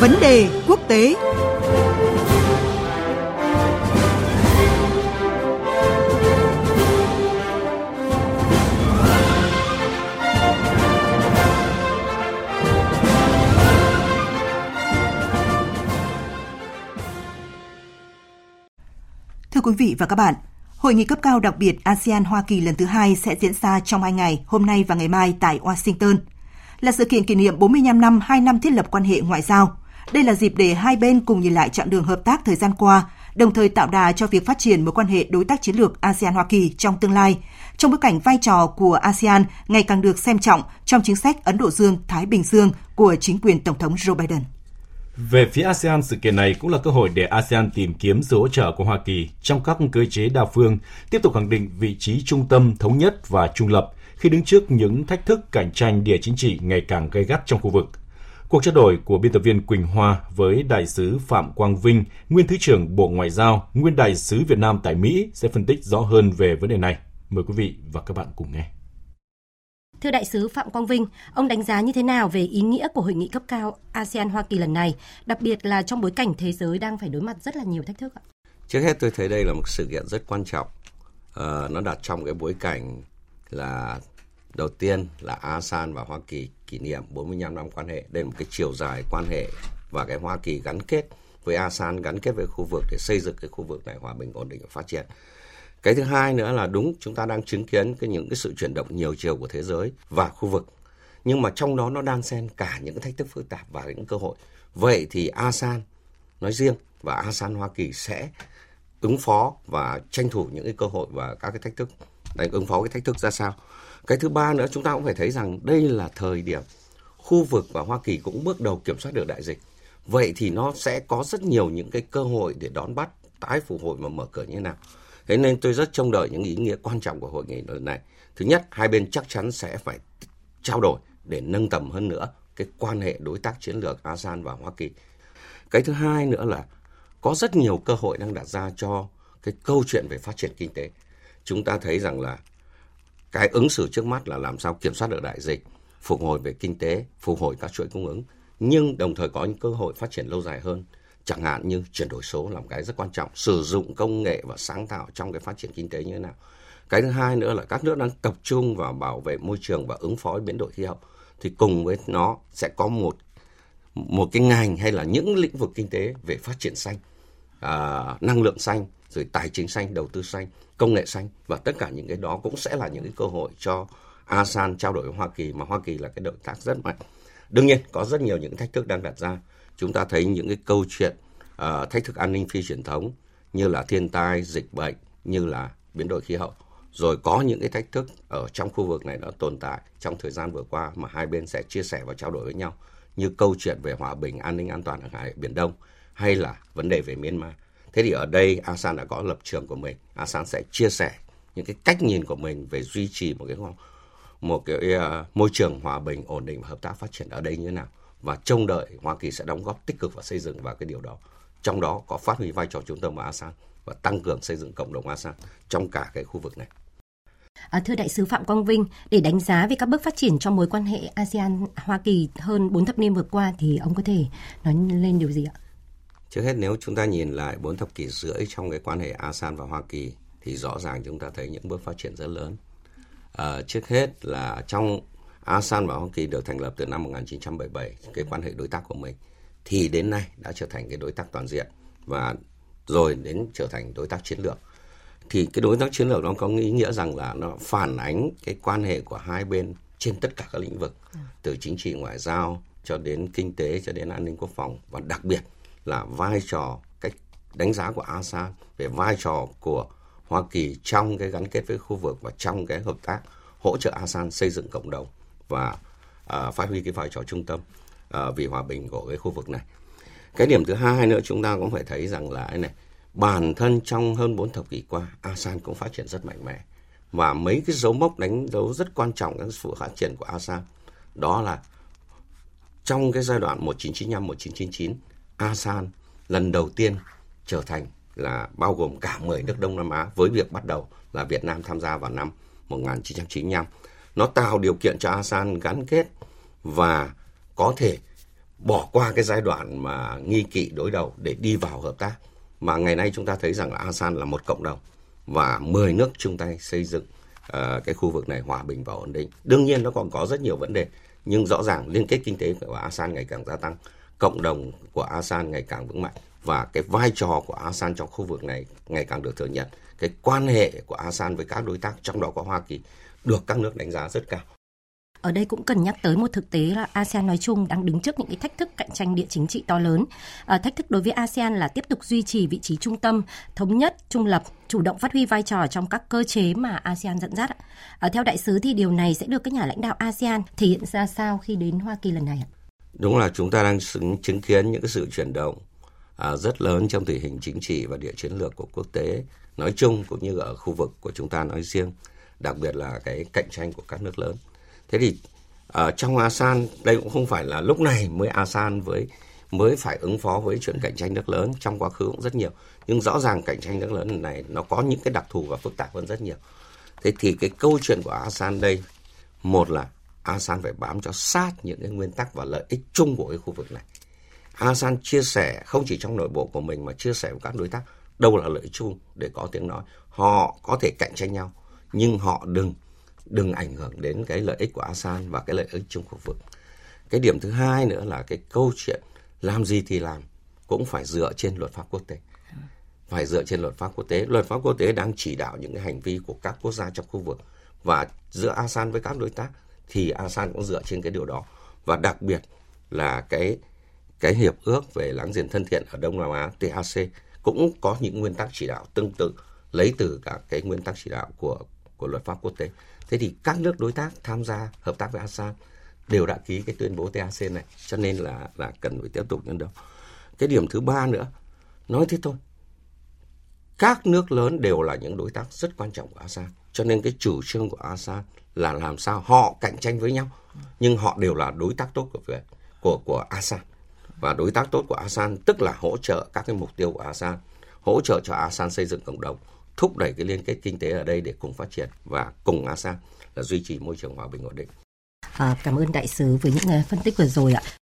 Vấn đề quốc tế Thưa quý vị và các bạn, Hội nghị cấp cao đặc biệt ASEAN-Hoa Kỳ lần thứ hai sẽ diễn ra trong hai ngày, hôm nay và ngày mai tại Washington. Là sự kiện kỷ niệm 45 năm, 2 năm thiết lập quan hệ ngoại giao. Đây là dịp để hai bên cùng nhìn lại chặng đường hợp tác thời gian qua, đồng thời tạo đà cho việc phát triển mối quan hệ đối tác chiến lược ASEAN-Hoa Kỳ trong tương lai, trong bối cảnh vai trò của ASEAN ngày càng được xem trọng trong chính sách Ấn Độ Dương-Thái Bình Dương của chính quyền Tổng thống Joe Biden. Về phía ASEAN, sự kiện này cũng là cơ hội để ASEAN tìm kiếm sự hỗ trợ của Hoa Kỳ trong các cơ chế đa phương, tiếp tục khẳng định vị trí trung tâm, thống nhất và trung lập khi đứng trước những thách thức cạnh tranh địa chính trị ngày càng gay gắt trong khu vực. Cuộc trao đổi của biên tập viên Quỳnh Hoa với đại sứ Phạm Quang Vinh, nguyên thứ trưởng Bộ Ngoại giao, nguyên đại sứ Việt Nam tại Mỹ sẽ phân tích rõ hơn về vấn đề này. Mời quý vị và các bạn cùng nghe. Thưa đại sứ Phạm Quang Vinh, ông đánh giá như thế nào về ý nghĩa của hội nghị cấp cao ASEAN Hoa Kỳ lần này, đặc biệt là trong bối cảnh thế giới đang phải đối mặt rất là nhiều thách thức ạ? Trước hết tôi thấy đây là một sự kiện rất quan trọng. À, nó đặt trong cái bối cảnh là đầu tiên là ASEAN và Hoa Kỳ kỷ niệm 45 năm quan hệ. Đây là một cái chiều dài quan hệ và cái Hoa Kỳ gắn kết với ASEAN, gắn kết với khu vực để xây dựng cái khu vực này hòa bình, ổn định và phát triển. Cái thứ hai nữa là đúng chúng ta đang chứng kiến cái những cái sự chuyển động nhiều chiều của thế giới và khu vực. Nhưng mà trong đó nó đang xen cả những cái thách thức phức tạp và những cơ hội. Vậy thì asean nói riêng và asean hoa kỳ sẽ ứng phó và tranh thủ những cái cơ hội và các cái thách thức đánh ứng phó cái thách thức ra sao cái thứ ba nữa chúng ta cũng phải thấy rằng đây là thời điểm khu vực và hoa kỳ cũng bước đầu kiểm soát được đại dịch vậy thì nó sẽ có rất nhiều những cái cơ hội để đón bắt tái phục hồi và mở cửa như thế nào Thế nên tôi rất trông đợi những ý nghĩa quan trọng của hội nghị lần này. Thứ nhất, hai bên chắc chắn sẽ phải trao đổi để nâng tầm hơn nữa cái quan hệ đối tác chiến lược ASEAN và Hoa Kỳ. Cái thứ hai nữa là có rất nhiều cơ hội đang đặt ra cho cái câu chuyện về phát triển kinh tế. Chúng ta thấy rằng là cái ứng xử trước mắt là làm sao kiểm soát được đại dịch, phục hồi về kinh tế, phục hồi các chuỗi cung ứng, nhưng đồng thời có những cơ hội phát triển lâu dài hơn. Chẳng hạn như chuyển đổi số là một cái rất quan trọng. Sử dụng công nghệ và sáng tạo trong cái phát triển kinh tế như thế nào. Cái thứ hai nữa là các nước đang tập trung vào bảo vệ môi trường và ứng phó với biến đổi khí hậu thì cùng với nó sẽ có một một cái ngành hay là những lĩnh vực kinh tế về phát triển xanh à, năng lượng xanh rồi tài chính xanh đầu tư xanh công nghệ xanh. Và tất cả những cái đó cũng sẽ là những cái cơ hội cho ASEAN trao đổi với Hoa Kỳ mà Hoa Kỳ là cái đối tác rất mạnh. Đương nhiên có rất nhiều những thách thức đang đặt ra. Chúng ta thấy những cái câu chuyện uh, thách thức an ninh phi truyền thống như là thiên tai, dịch bệnh, như là biến đổi khí hậu. Rồi có những cái thách thức ở trong khu vực này nó tồn tại trong thời gian vừa qua mà hai bên sẽ chia sẻ và trao đổi với nhau như câu chuyện về hòa bình, an ninh an toàn ở Hải Biển Đông hay là vấn đề về Myanmar. Thế thì ở đây ASEAN đã có lập trường của mình. ASEAN sẽ chia sẻ những cái cách nhìn của mình về duy trì một cái một cái uh, môi trường hòa bình, ổn định và hợp tác phát triển ở đây như thế nào và trông đợi Hoa Kỳ sẽ đóng góp tích cực và xây dựng vào cái điều đó. Trong đó có phát huy vai trò trung tâm của ASEAN và tăng cường xây dựng cộng đồng ASEAN trong cả cái khu vực này. À, thưa đại sứ Phạm Quang Vinh, để đánh giá về các bước phát triển trong mối quan hệ ASEAN-Hoa Kỳ hơn 4 thập niên vừa qua thì ông có thể nói lên điều gì ạ? Trước hết nếu chúng ta nhìn lại 4 thập kỷ rưỡi trong cái quan hệ ASEAN và Hoa Kỳ thì rõ ràng chúng ta thấy những bước phát triển rất lớn. À, trước hết là trong ASEAN và Hoa Kỳ được thành lập từ năm 1977, cái quan hệ đối tác của mình thì đến nay đã trở thành cái đối tác toàn diện và rồi đến trở thành đối tác chiến lược. Thì cái đối tác chiến lược nó có ý nghĩa rằng là nó phản ánh cái quan hệ của hai bên trên tất cả các lĩnh vực, từ chính trị ngoại giao cho đến kinh tế cho đến an ninh quốc phòng và đặc biệt là vai trò cách đánh giá của ASEAN về vai trò của Hoa Kỳ trong cái gắn kết với khu vực và trong cái hợp tác hỗ trợ ASEAN xây dựng cộng đồng và uh, phát huy cái vai trò trung tâm uh, vì hòa bình của cái khu vực này. Cái điểm thứ hai nữa chúng ta cũng phải thấy rằng là này bản thân trong hơn 4 thập kỷ qua ASEAN cũng phát triển rất mạnh mẽ và mấy cái dấu mốc đánh dấu rất quan trọng các sự phát triển của ASEAN đó là trong cái giai đoạn 1995 1999 ASEAN lần đầu tiên trở thành là bao gồm cả 10 nước Đông Nam Á với việc bắt đầu là Việt Nam tham gia vào năm 1995 nó tạo điều kiện cho ASEAN gắn kết và có thể bỏ qua cái giai đoạn mà nghi kỵ đối đầu để đi vào hợp tác. Mà ngày nay chúng ta thấy rằng là ASEAN là một cộng đồng và 10 nước chung tay xây dựng uh, cái khu vực này hòa bình và ổn định. Đương nhiên nó còn có rất nhiều vấn đề nhưng rõ ràng liên kết kinh tế của ASEAN ngày càng gia tăng, cộng đồng của ASEAN ngày càng vững mạnh và cái vai trò của ASEAN trong khu vực này ngày càng được thừa nhận. Cái quan hệ của ASEAN với các đối tác trong đó có Hoa Kỳ được các nước đánh giá rất cao. Ở đây cũng cần nhắc tới một thực tế là ASEAN nói chung đang đứng trước những cái thách thức cạnh tranh địa chính trị to lớn. À, thách thức đối với ASEAN là tiếp tục duy trì vị trí trung tâm, thống nhất, trung lập, chủ động phát huy vai trò trong các cơ chế mà ASEAN dẫn dắt. À, theo đại sứ thì điều này sẽ được các nhà lãnh đạo ASEAN thể hiện ra sao khi đến Hoa Kỳ lần này ạ? Đúng là chúng ta đang chứng kiến những cái sự chuyển động à, rất lớn trong tình hình chính trị và địa chiến lược của quốc tế nói chung cũng như ở khu vực của chúng ta nói riêng, đặc biệt là cái cạnh tranh của các nước lớn. Thế thì ở trong ASEAN đây cũng không phải là lúc này mới ASEAN với mới phải ứng phó với chuyện cạnh tranh nước lớn trong quá khứ cũng rất nhiều. Nhưng rõ ràng cạnh tranh nước lớn này nó có những cái đặc thù và phức tạp hơn rất nhiều. Thế thì cái câu chuyện của ASEAN đây một là ASEAN phải bám cho sát những cái nguyên tắc và lợi ích chung của cái khu vực này ASEAN chia sẻ không chỉ trong nội bộ của mình mà chia sẻ với các đối tác đâu là lợi ích chung để có tiếng nói họ có thể cạnh tranh nhau, nhưng họ đừng đừng ảnh hưởng đến cái lợi ích của ASEAN và cái lợi ích chung khu vực. Cái điểm thứ hai nữa là cái câu chuyện làm gì thì làm cũng phải dựa trên luật pháp quốc tế. Phải dựa trên luật pháp quốc tế. Luật pháp quốc tế đang chỉ đạo những cái hành vi của các quốc gia trong khu vực và giữa ASEAN với các đối tác thì ASEAN cũng dựa trên cái điều đó và đặc biệt là cái cái hiệp ước về láng giềng thân thiện ở Đông Nam Á TAC cũng có những nguyên tắc chỉ đạo tương tự lấy từ các cái nguyên tắc chỉ đạo của của luật pháp quốc tế. Thế thì các nước đối tác tham gia hợp tác với ASEAN đều đã ký cái tuyên bố TAC này, cho nên là là cần phải tiếp tục nhân đâu. Cái điểm thứ ba nữa, nói thế thôi. Các nước lớn đều là những đối tác rất quan trọng của ASEAN, cho nên cái chủ trương của ASEAN là làm sao họ cạnh tranh với nhau, nhưng họ đều là đối tác tốt của Việt của của ASEAN. Và đối tác tốt của ASEAN tức là hỗ trợ các cái mục tiêu của ASEAN, hỗ trợ cho ASEAN xây dựng cộng đồng, thúc đẩy cái liên kết kinh tế ở đây để cùng phát triển và cùng ASEAN là duy trì môi trường hòa bình ổn định. À, cảm ơn đại sứ với những à, phân tích vừa rồi ạ.